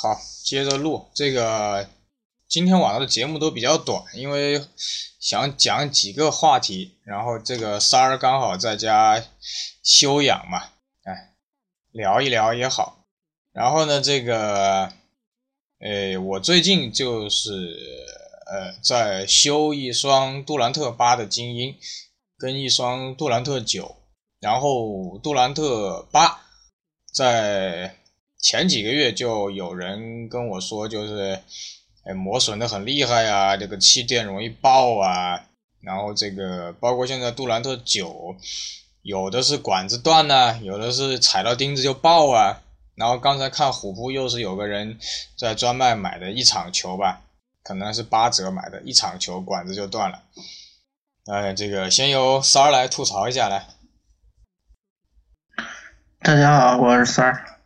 好，接着录这个。今天晚上的节目都比较短，因为想讲几个话题。然后这个三儿刚好在家休养嘛，哎，聊一聊也好。然后呢，这个，呃，我最近就是呃在修一双杜兰特八的精英，跟一双杜兰特九。然后杜兰特八在前几个月就有人跟我说，就是。哎磨损的很厉害啊，这个气垫容易爆啊，然后这个包括现在杜兰特九，有的是管子断呐，有的是踩到钉子就爆啊，然后刚才看虎扑又是有个人在专卖买的一场球吧，可能是八折买的，一场球管子就断了，哎，这个先由三儿来吐槽一下来。大家好，我是三儿，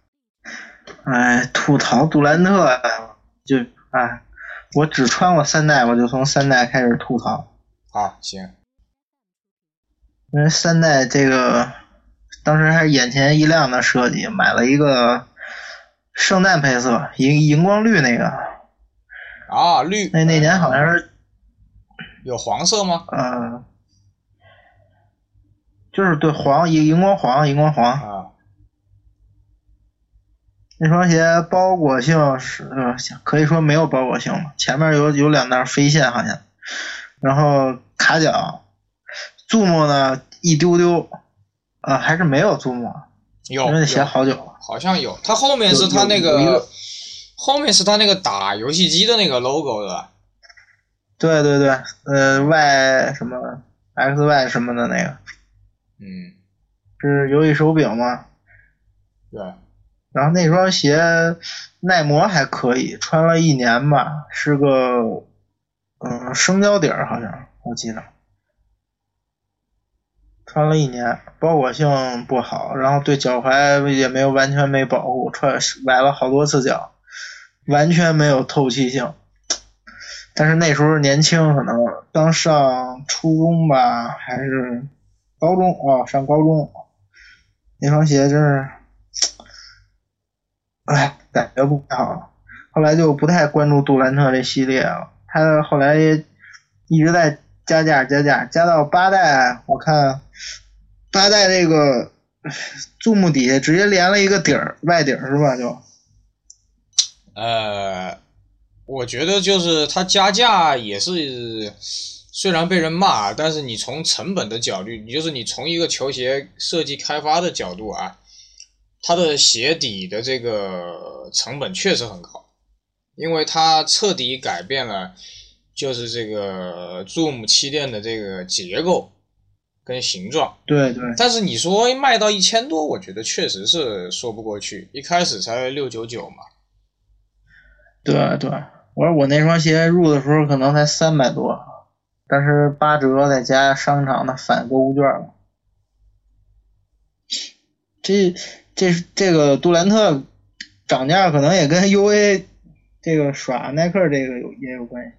哎，吐槽杜兰特就哎。我只穿过三代，我就从三代开始吐槽。啊，行。因为三代这个当时还是眼前一亮的设计，买了一个圣诞配色，荧荧光绿那个。啊，绿。那那年好像是有黄色吗？嗯，就是对黄荧荧光黄，荧光黄。啊。那双鞋包裹性是呃，可以说没有包裹性了，前面有有两道飞线好像，然后卡脚，注目呢一丢丢，啊还是没有注目，有因为鞋好久了，好像有，它后面是它那个，后面是它那个打游戏机的那个 logo 的，对对对，呃 Y 什么 X Y 什么的那个，嗯，是游戏手柄吗？对。然后那双鞋耐磨还可以，穿了一年吧，是个嗯生胶底儿，好像我记得，穿了一年，包裹性不好，然后对脚踝也没有完全没保护，穿崴了好多次脚，完全没有透气性。但是那时候年轻，可能刚上初中吧，还是高中啊，上高中，那双鞋真是。哎，感觉不太好，后来就不太关注杜兰特这系列了。他后来一直在加价加价，加到八代，我看八代这个注目底下直接连了一个底儿，外底儿是吧？就呃，我觉得就是他加价也是，虽然被人骂，但是你从成本的角度，你就是你从一个球鞋设计开发的角度啊。它的鞋底的这个成本确实很高，因为它彻底改变了，就是这个 Zoom 气垫的这个结构跟形状。对对。但是你说卖到一千多，我觉得确实是说不过去。一开始才六九九嘛。对对，我说我那双鞋入的时候可能才三百多，但是八折再加商场的返购物券了，这。这这个杜兰特涨价可能也跟 U A 这个耍耐克这个有也有关系，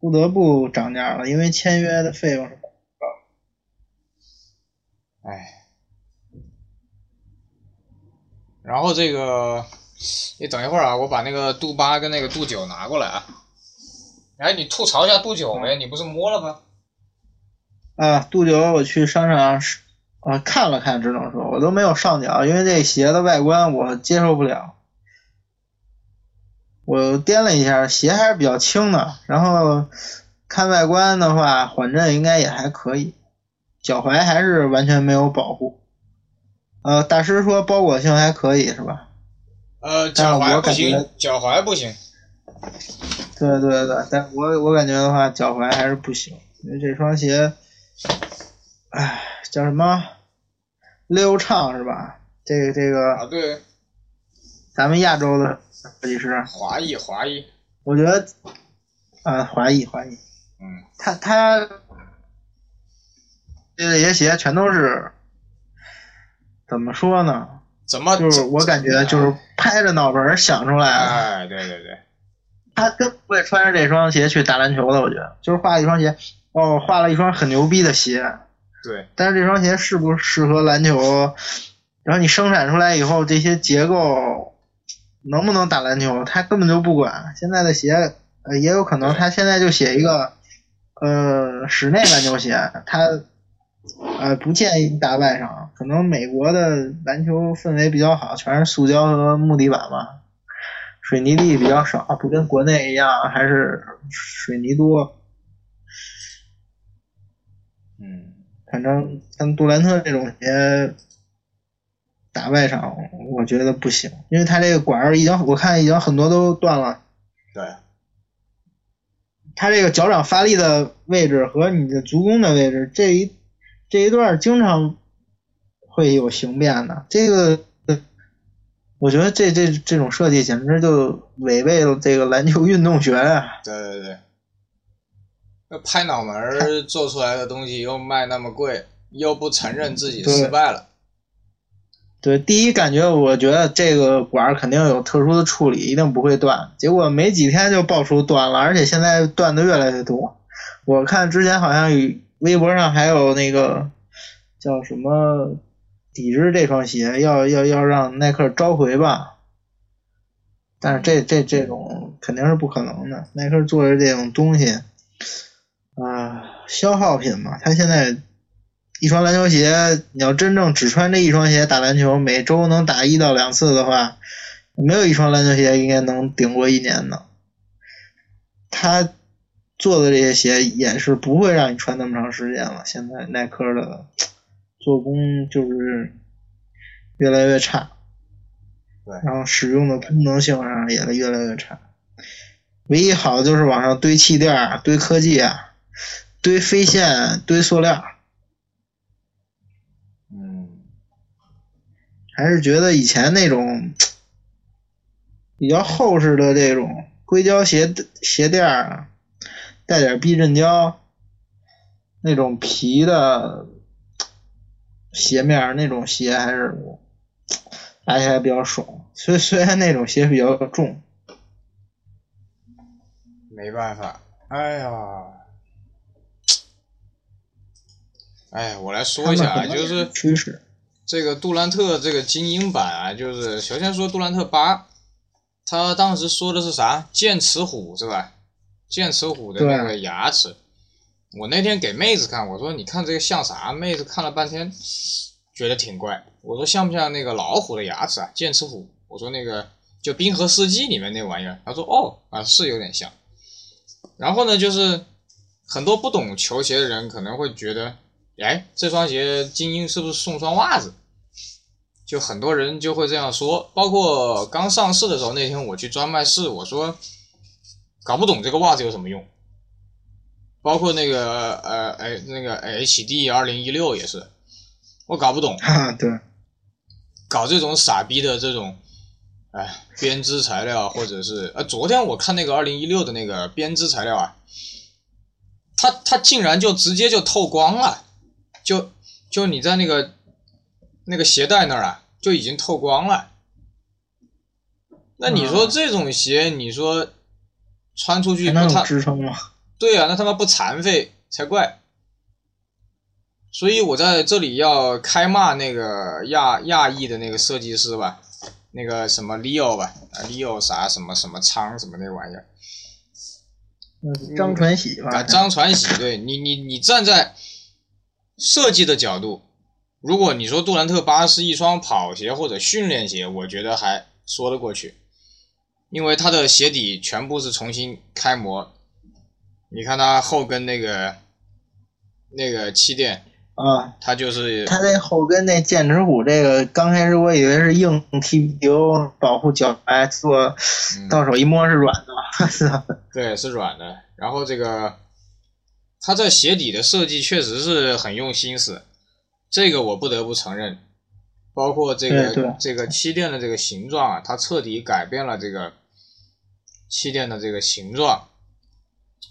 不得不涨价了，因为签约的费用是高。哎，然后这个你等一会儿啊，我把那个杜八跟那个杜九拿过来啊。哎，你吐槽一下杜九没？你不是摸了吗？啊，杜九我去商场啊，看了看，只能说我都没有上脚，因为这鞋的外观我接受不了。我掂了一下，鞋还是比较轻的，然后看外观的话，缓震应该也还可以，脚踝还是完全没有保护。呃，大师说包裹性还可以是吧？呃，脚踝不行，脚踝不行。对对对，但我我感觉的话，脚踝还是不行，因为这双鞋，唉。叫什么？溜畅是吧？这个这个啊，对，咱们亚洲的设计师华裔华裔，我觉得啊，华裔华裔，嗯，他他这些鞋全都是怎么说呢？怎么就是我感觉就是拍着脑门想出来的。哎，对对对，他根本不会穿着这双鞋去打篮球的，我觉得就是画一双鞋，哦，画了一双很牛逼的鞋。对，但是这双鞋适不适合篮球？然后你生产出来以后，这些结构能不能打篮球，他根本就不管。现在的鞋，呃，也有可能他现在就写一个，呃，室内篮球鞋，他，呃，不建议打外场。可能美国的篮球氛围比较好，全是塑胶和木地板嘛，水泥地比较少，不跟国内一样，还是水泥多。嗯，反正像杜兰特这种鞋。打外场，我觉得不行，因为他这个管儿已经，我看已经很多都断了。对。他这个脚掌发力的位置和你的足弓的位置，这一这一段经常会有形变的。这个，我觉得这这这种设计简直就违背了这个篮球运动学啊！对对对。那拍脑门做出来的东西又卖那么贵，又不承认自己失败了。对，第一感觉我觉得这个管肯定有特殊的处理，一定不会断。结果没几天就爆出断了，而且现在断的越来越多。我看之前好像微博上还有那个叫什么抵制这双鞋，要要要让耐克召回吧。但是这这这种肯定是不可能的，耐克做的这种东西啊，消耗品嘛，他现在。一双篮球鞋，你要真正只穿这一双鞋打篮球，每周能打一到两次的话，没有一双篮球鞋应该能顶过一年的。他做的这些鞋也是不会让你穿那么长时间了。现在耐克的做工就是越来越差，对，然后使用的功能性上也越来越差。唯一好的就是往上堆气垫、堆科技啊、堆飞线、堆塑料。嗯还是觉得以前那种比较厚实的这种硅胶鞋鞋垫儿，带点避震胶，那种皮的鞋面那种鞋还是打起来比较爽。虽虽然那种鞋比较重，没办法。哎呀，哎，我来说一下啊，就是趋势。这个杜兰特这个精英版啊，就是首先说杜兰特八，他当时说的是啥？剑齿虎是吧？剑齿虎的那个牙齿。我那天给妹子看，我说你看这个像啥？妹子看了半天，觉得挺怪。我说像不像那个老虎的牙齿啊？剑齿虎。我说那个就《冰河世纪》里面那玩意儿。他说哦啊是有点像。然后呢，就是很多不懂球鞋的人可能会觉得。哎，这双鞋精英是不是送双袜子？就很多人就会这样说，包括刚上市的时候那天我去专卖室，我说搞不懂这个袜子有什么用。包括那个呃哎那个 HD 二零一六也是，我搞不懂。对，搞这种傻逼的这种哎编织材料，或者是呃昨天我看那个二零一六的那个编织材料啊，它它竟然就直接就透光了。就就你在那个那个鞋带那儿啊，就已经透光了。那你说这种鞋，你说穿出去不它支撑吗？对啊，那他妈不残废才怪。所以我在这里要开骂那个亚亚裔的那个设计师吧，那个什么 Leo 吧，啊 Leo 啥什么什么仓什么那玩意儿。张传喜吧。啊张传喜，对你你你站在。设计的角度，如果你说杜兰特八是一双跑鞋或者训练鞋，我觉得还说得过去，因为它的鞋底全部是重新开模。你看它后跟那个那个气垫啊，它就是它那后跟那剑齿虎这个，刚开始我以为是硬 TPU 保护脚踝，做到手一摸是软的，对，是软的。然后这个。它在鞋底的设计确实是很用心思，这个我不得不承认。包括这个这个气垫的这个形状啊，它彻底改变了这个气垫的这个形状。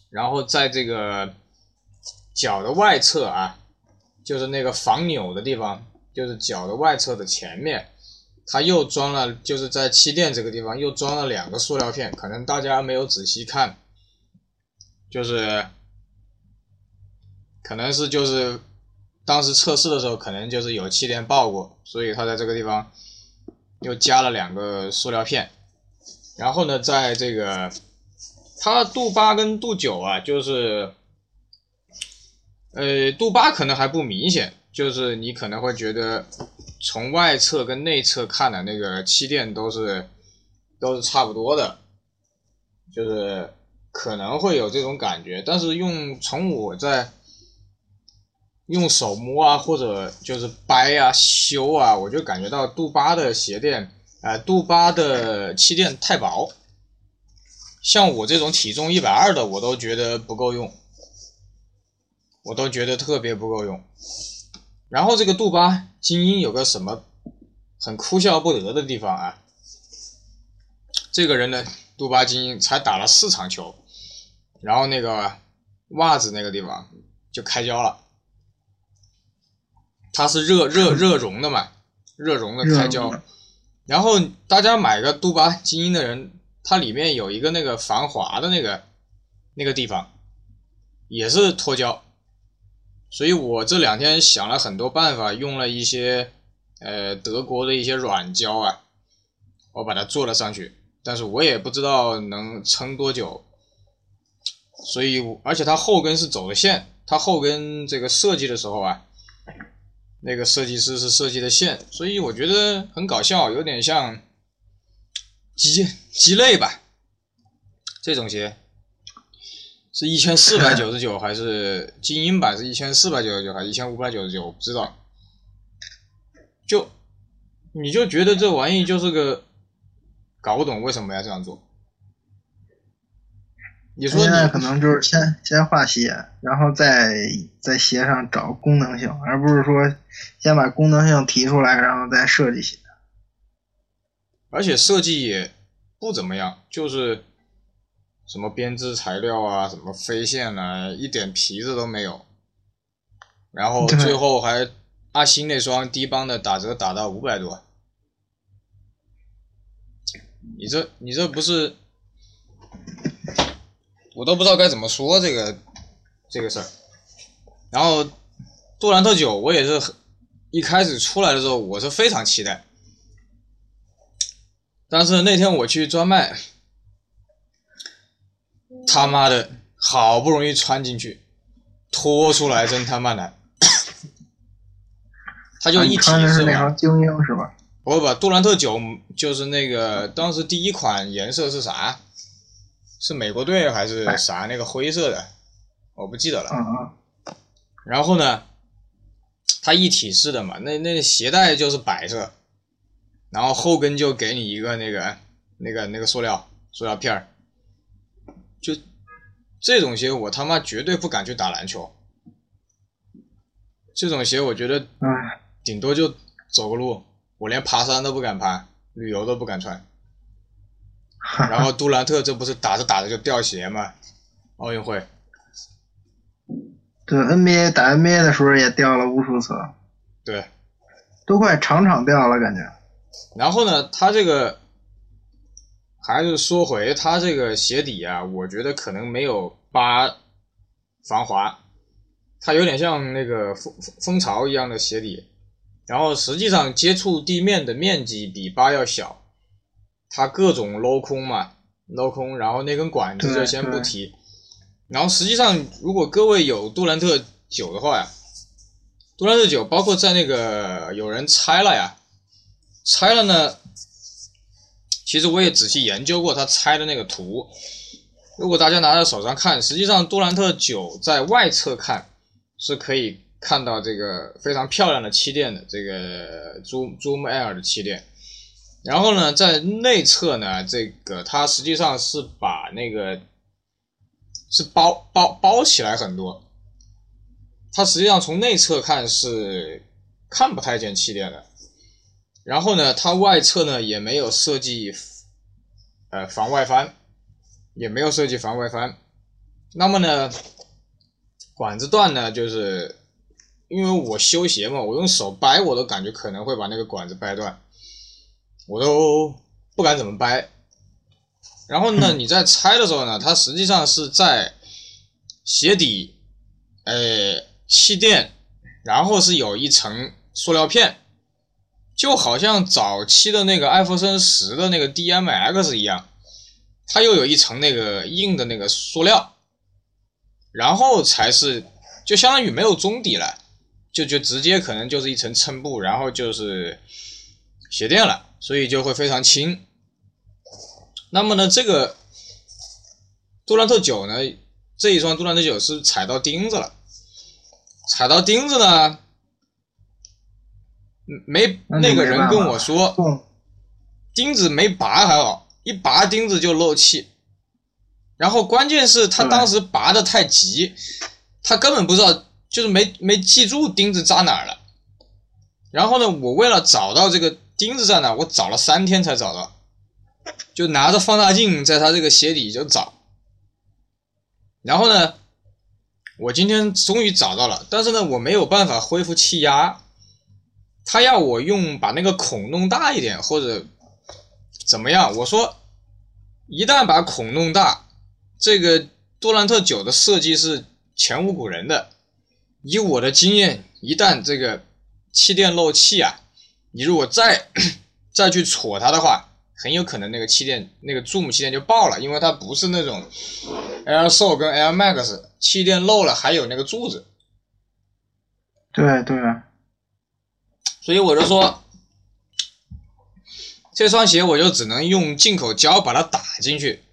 然后在这个脚的外侧啊，就是那个防扭的地方，就是脚的外侧的前面，它又装了，就是在气垫这个地方又装了两个塑料片，可能大家没有仔细看，就是。可能是就是当时测试的时候，可能就是有气垫爆过，所以它在这个地方又加了两个塑料片。然后呢，在这个它镀八跟镀九啊，就是呃镀八可能还不明显，就是你可能会觉得从外侧跟内侧看的那个气垫都是都是差不多的，就是可能会有这种感觉，但是用从我在用手摸啊，或者就是掰啊、修啊，我就感觉到杜巴的鞋垫，呃，杜巴的气垫太薄。像我这种体重一百二的，我都觉得不够用，我都觉得特别不够用。然后这个杜巴精英有个什么很哭笑不得的地方啊？这个人呢，杜巴精英才打了四场球，然后那个袜子那个地方就开胶了。它是热热热熔的嘛，热熔的开胶。然后大家买个杜巴精英的人，它里面有一个那个防滑的那个那个地方，也是脱胶。所以我这两天想了很多办法，用了一些呃德国的一些软胶啊，我把它做了上去，但是我也不知道能撑多久。所以而且它后跟是走的线，它后跟这个设计的时候啊。那个设计师是设计的线，所以我觉得很搞笑，有点像鸡鸡肋吧。这种鞋是一千四百九十九还是精英版是一千四百九十九还是一千五百九十九？我不知道。就你就觉得这玩意就是个搞不懂为什么要这样做。你说现在可能就是先先画鞋，然后再在鞋上找功能性，而不是说先把功能性提出来，然后再设计鞋。而且设计也不怎么样，就是什么编织材料啊，什么飞线啊，一点皮子都没有。然后最后还阿星那双低帮的打折打到五百多，你这你这不是？我都不知道该怎么说这个这个事儿。然后杜兰特九，我也是一开始出来的时候，我是非常期待。但是那天我去专卖，他妈的，好不容易穿进去，脱出来真他妈难。他就一提是那双精英是吧？不不，杜兰特九就是那个当时第一款颜色是啥？是美国队还是啥？那个灰色的，我不记得了。然后呢，它一体式的嘛，那那鞋带就是白色，然后后跟就给你一个那个那个那个塑料塑料片儿。就这种鞋，我他妈绝对不敢去打篮球。这种鞋，我觉得，顶多就走个路，我连爬山都不敢爬，旅游都不敢穿。然后杜兰特这不是打着打着就掉鞋吗？奥运会。对 NBA 打 NBA 的时候也掉了无数次。对。都快场场掉了感觉。然后呢，他这个还是说回他这个鞋底啊，我觉得可能没有八防滑，它有点像那个蜂蜂巢一样的鞋底，然后实际上接触地面的面积比八要小。它各种镂空嘛，镂空，然后那根管子就先不提。然后实际上，如果各位有杜兰特九的话呀，杜兰特九包括在那个有人拆了呀，拆了呢，其实我也仔细研究过他拆的那个图。如果大家拿在手上看，实际上杜兰特九在外侧看是可以看到这个非常漂亮的气垫的，这个 Zoom Zoom Air 的气垫。然后呢，在内侧呢，这个它实际上是把那个是包包包起来很多，它实际上从内侧看是看不太见气垫的。然后呢，它外侧呢也没有设计呃防外翻，也没有设计防外翻。那么呢，管子断呢，就是因为我修鞋嘛，我用手掰我都感觉可能会把那个管子掰断。我都不敢怎么掰，然后呢，你在拆的时候呢，它实际上是在鞋底，呃，气垫，然后是有一层塑料片，就好像早期的那个艾弗森十的那个 DMX 一样，它又有一层那个硬的那个塑料，然后才是就相当于没有中底了，就就直接可能就是一层衬布，然后就是鞋垫了，所以就会非常轻。那么呢，这个杜兰特九呢，这一双杜兰特九是踩到钉子了，踩到钉子呢，没那个人跟我说，钉子没拔还好，一拔钉子就漏气，然后关键是他当时拔的太急，他根本不知道，就是没没记住钉子扎哪儿了，然后呢，我为了找到这个钉子在哪，我找了三天才找到，就拿着放大镜在他这个鞋底就找，然后呢，我今天终于找到了，但是呢，我没有办法恢复气压。他要我用把那个孔弄大一点，或者怎么样？我说，一旦把孔弄大，这个杜兰特九的设计是前无古人的。以我的经验，一旦这个气垫漏气啊，你如果再再去戳它的话，很有可能那个气垫那个 Zoom 气垫就爆了，因为它不是那种 Air Soul 跟 Air Max 气垫漏了还有那个柱子。对对。所以我就说，这双鞋我就只能用进口胶把它打进去，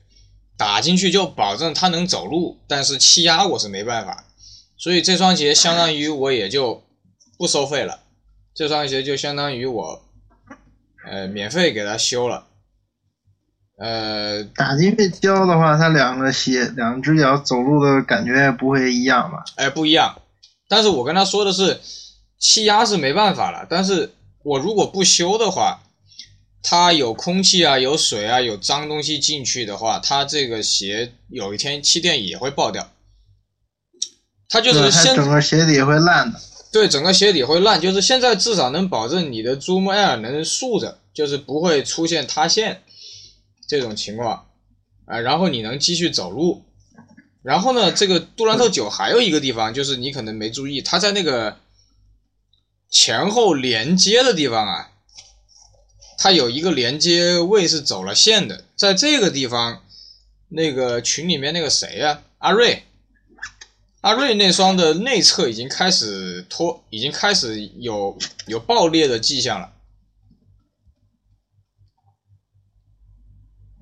打进去就保证它能走路，但是气压我是没办法。所以这双鞋相当于我也就不收费了，这双鞋就相当于我呃免费给他修了。呃，打进去胶的话，它两个鞋两只脚走路的感觉也不会一样吧？哎，不一样。但是我跟他说的是。气压是没办法了，但是我如果不修的话，它有空气啊、有水啊、有脏东西进去的话，它这个鞋有一天气垫也会爆掉。它就是先整个鞋底会烂的。对，整个鞋底会烂，就是现在至少能保证你的 Zoom Air 能竖着，就是不会出现塌陷这种情况啊，然后你能继续走路。然后呢，这个杜兰特九还有一个地方，就是你可能没注意，它在那个。前后连接的地方啊，它有一个连接位是走了线的，在这个地方，那个群里面那个谁呀，阿瑞，阿瑞那双的内侧已经开始脱，已经开始有有爆裂的迹象了，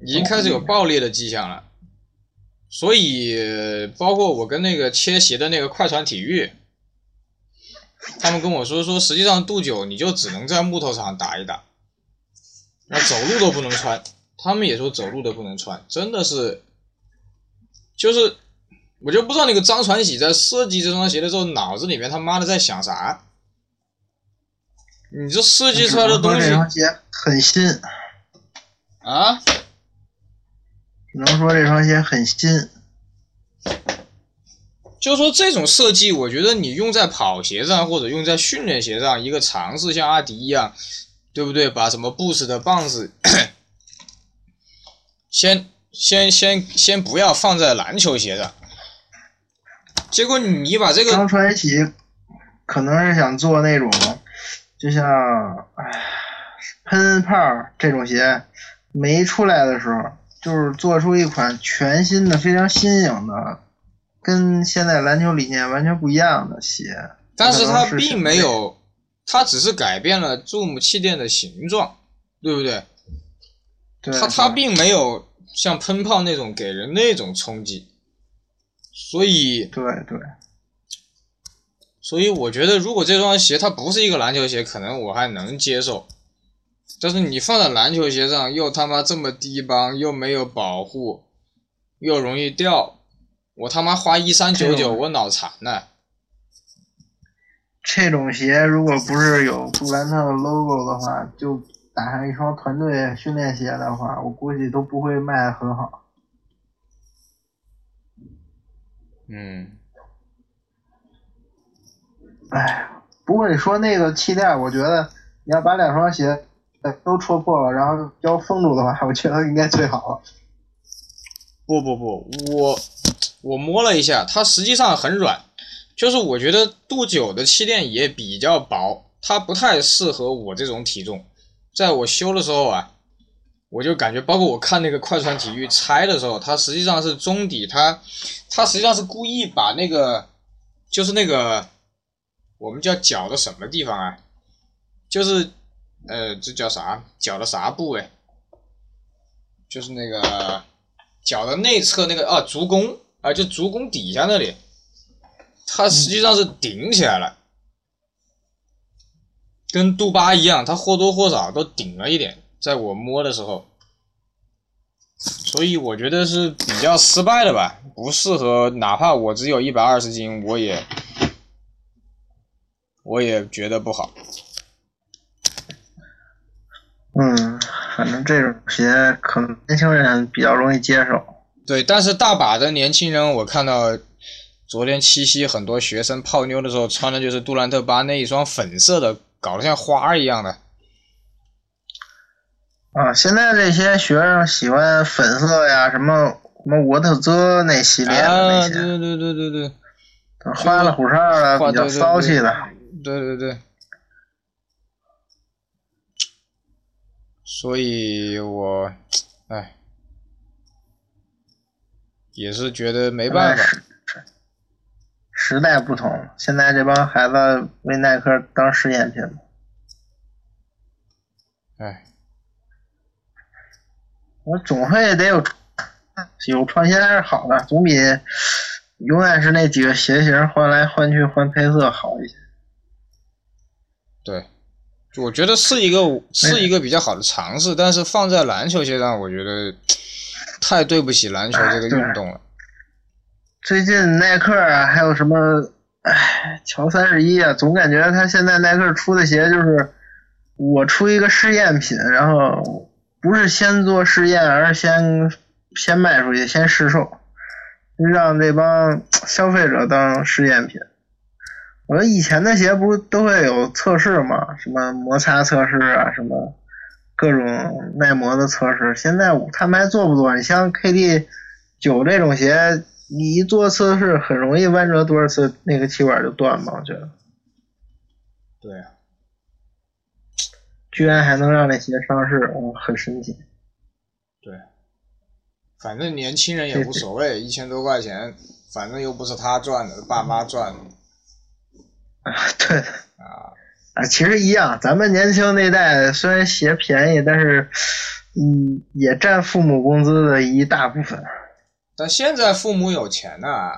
已经开始有爆裂的迹象了，所以包括我跟那个切鞋的那个快船体育。他们跟我说说，实际上杜九你就只能在木头上打一打，那走路都不能穿。他们也说走路都不能穿，真的是，就是我就不知道那个张传喜在设计这双鞋的时候，脑子里面他妈的在想啥？你这设计出来的东西，这双鞋很新啊，只能说这双鞋很新。就说这种设计，我觉得你用在跑鞋上或者用在训练鞋上，一个尝试，像阿迪一样，对不对？把什么 Boost 的棒子，先先先先不要放在篮球鞋上。结果你把这个张传奇可能是想做那种，就像哎喷泡这种鞋没出来的时候，就是做出一款全新的、非常新颖的。跟现在篮球理念完全不一样的鞋，但是它并没有，它只是改变了 Zoom 气垫的形状，对不对？它它并没有像喷泡那种给人那种冲击，所以对对，所以我觉得如果这双鞋它不是一个篮球鞋，可能我还能接受，但是你放在篮球鞋上又他妈这么低帮，又没有保护，又容易掉。我他妈花一三九九，我脑残呢。这种鞋如果不是有杜兰特的 logo 的话，就打上一双团队训练鞋的话，我估计都不会卖的很好。嗯。哎，不过你说那个气垫，我觉得你要把两双鞋都戳破了，然后胶封住的话，我觉得应该最好了。不不不，我。我摸了一下，它实际上很软，就是我觉得杜九的气垫也比较薄，它不太适合我这种体重。在我修的时候啊，我就感觉，包括我看那个快船体育拆的时候，它实际上是中底，它它实际上是故意把那个就是那个我们叫脚的什么地方啊？就是呃，这叫啥？脚的啥部位？就是那个脚的内侧那个啊，足弓啊，就足弓底下那里，它实际上是顶起来了，跟杜巴一样，它或多或少都顶了一点。在我摸的时候，所以我觉得是比较失败的吧，不适合。哪怕我只有一百二十斤，我也我也觉得不好。嗯，反正这种鞋可能年轻人比较容易接受。对，但是大把的年轻人，我看到昨天七夕很多学生泡妞的时候穿的就是杜兰特八那一双粉色的，搞得像花一样的。啊，现在这些学生喜欢粉色呀，什么什么沃特泽那系列的那些，对对对对对，花里胡哨的，比较骚气的。对对对。所以我，哎，也是觉得没办法。时代不同，现在这帮孩子为耐克当试验品。哎。我总会得有有创新还是好的，总比永远是那几个鞋型换来换去换配色好一些。对，我觉得是一个是一个比较好的尝试，但是放在篮球鞋上，我觉得太对不起篮球这个运动了。最近耐克啊，还有什么，哎，乔三十一啊，总感觉他现在耐克出的鞋就是我出一个试验品，然后。不是先做试验，而是先先卖出去，先试售，让这帮消费者当试验品。我说以前的鞋不都会有测试吗？什么摩擦测试啊，什么各种耐磨的测试。现在他们还做不做？你像 KD 九这种鞋，你一做测试，很容易弯折多少次，那个气管就断嘛。我觉得。对。居然还能让那鞋上市，嗯，很神奇。对，反正年轻人也无所谓，一千多块钱，反正又不是他赚的，爸妈赚的。啊，对。啊啊，其实一样，咱们年轻那代虽然鞋便宜，但是，嗯，也占父母工资的一大部分。但现在父母有钱呐。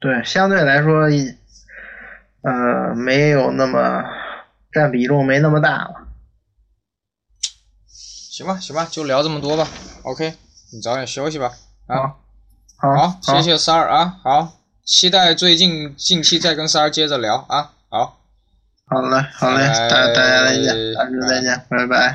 对，相对来说，呃，没有那么。占比重没那么大了，行吧，行吧，就聊这么多吧。OK，你早点休息吧。啊，好，谢谢三儿啊，好，期待最近近期再跟三儿接着聊啊，好，好嘞，好嘞，大大家再见，下次再见，拜拜。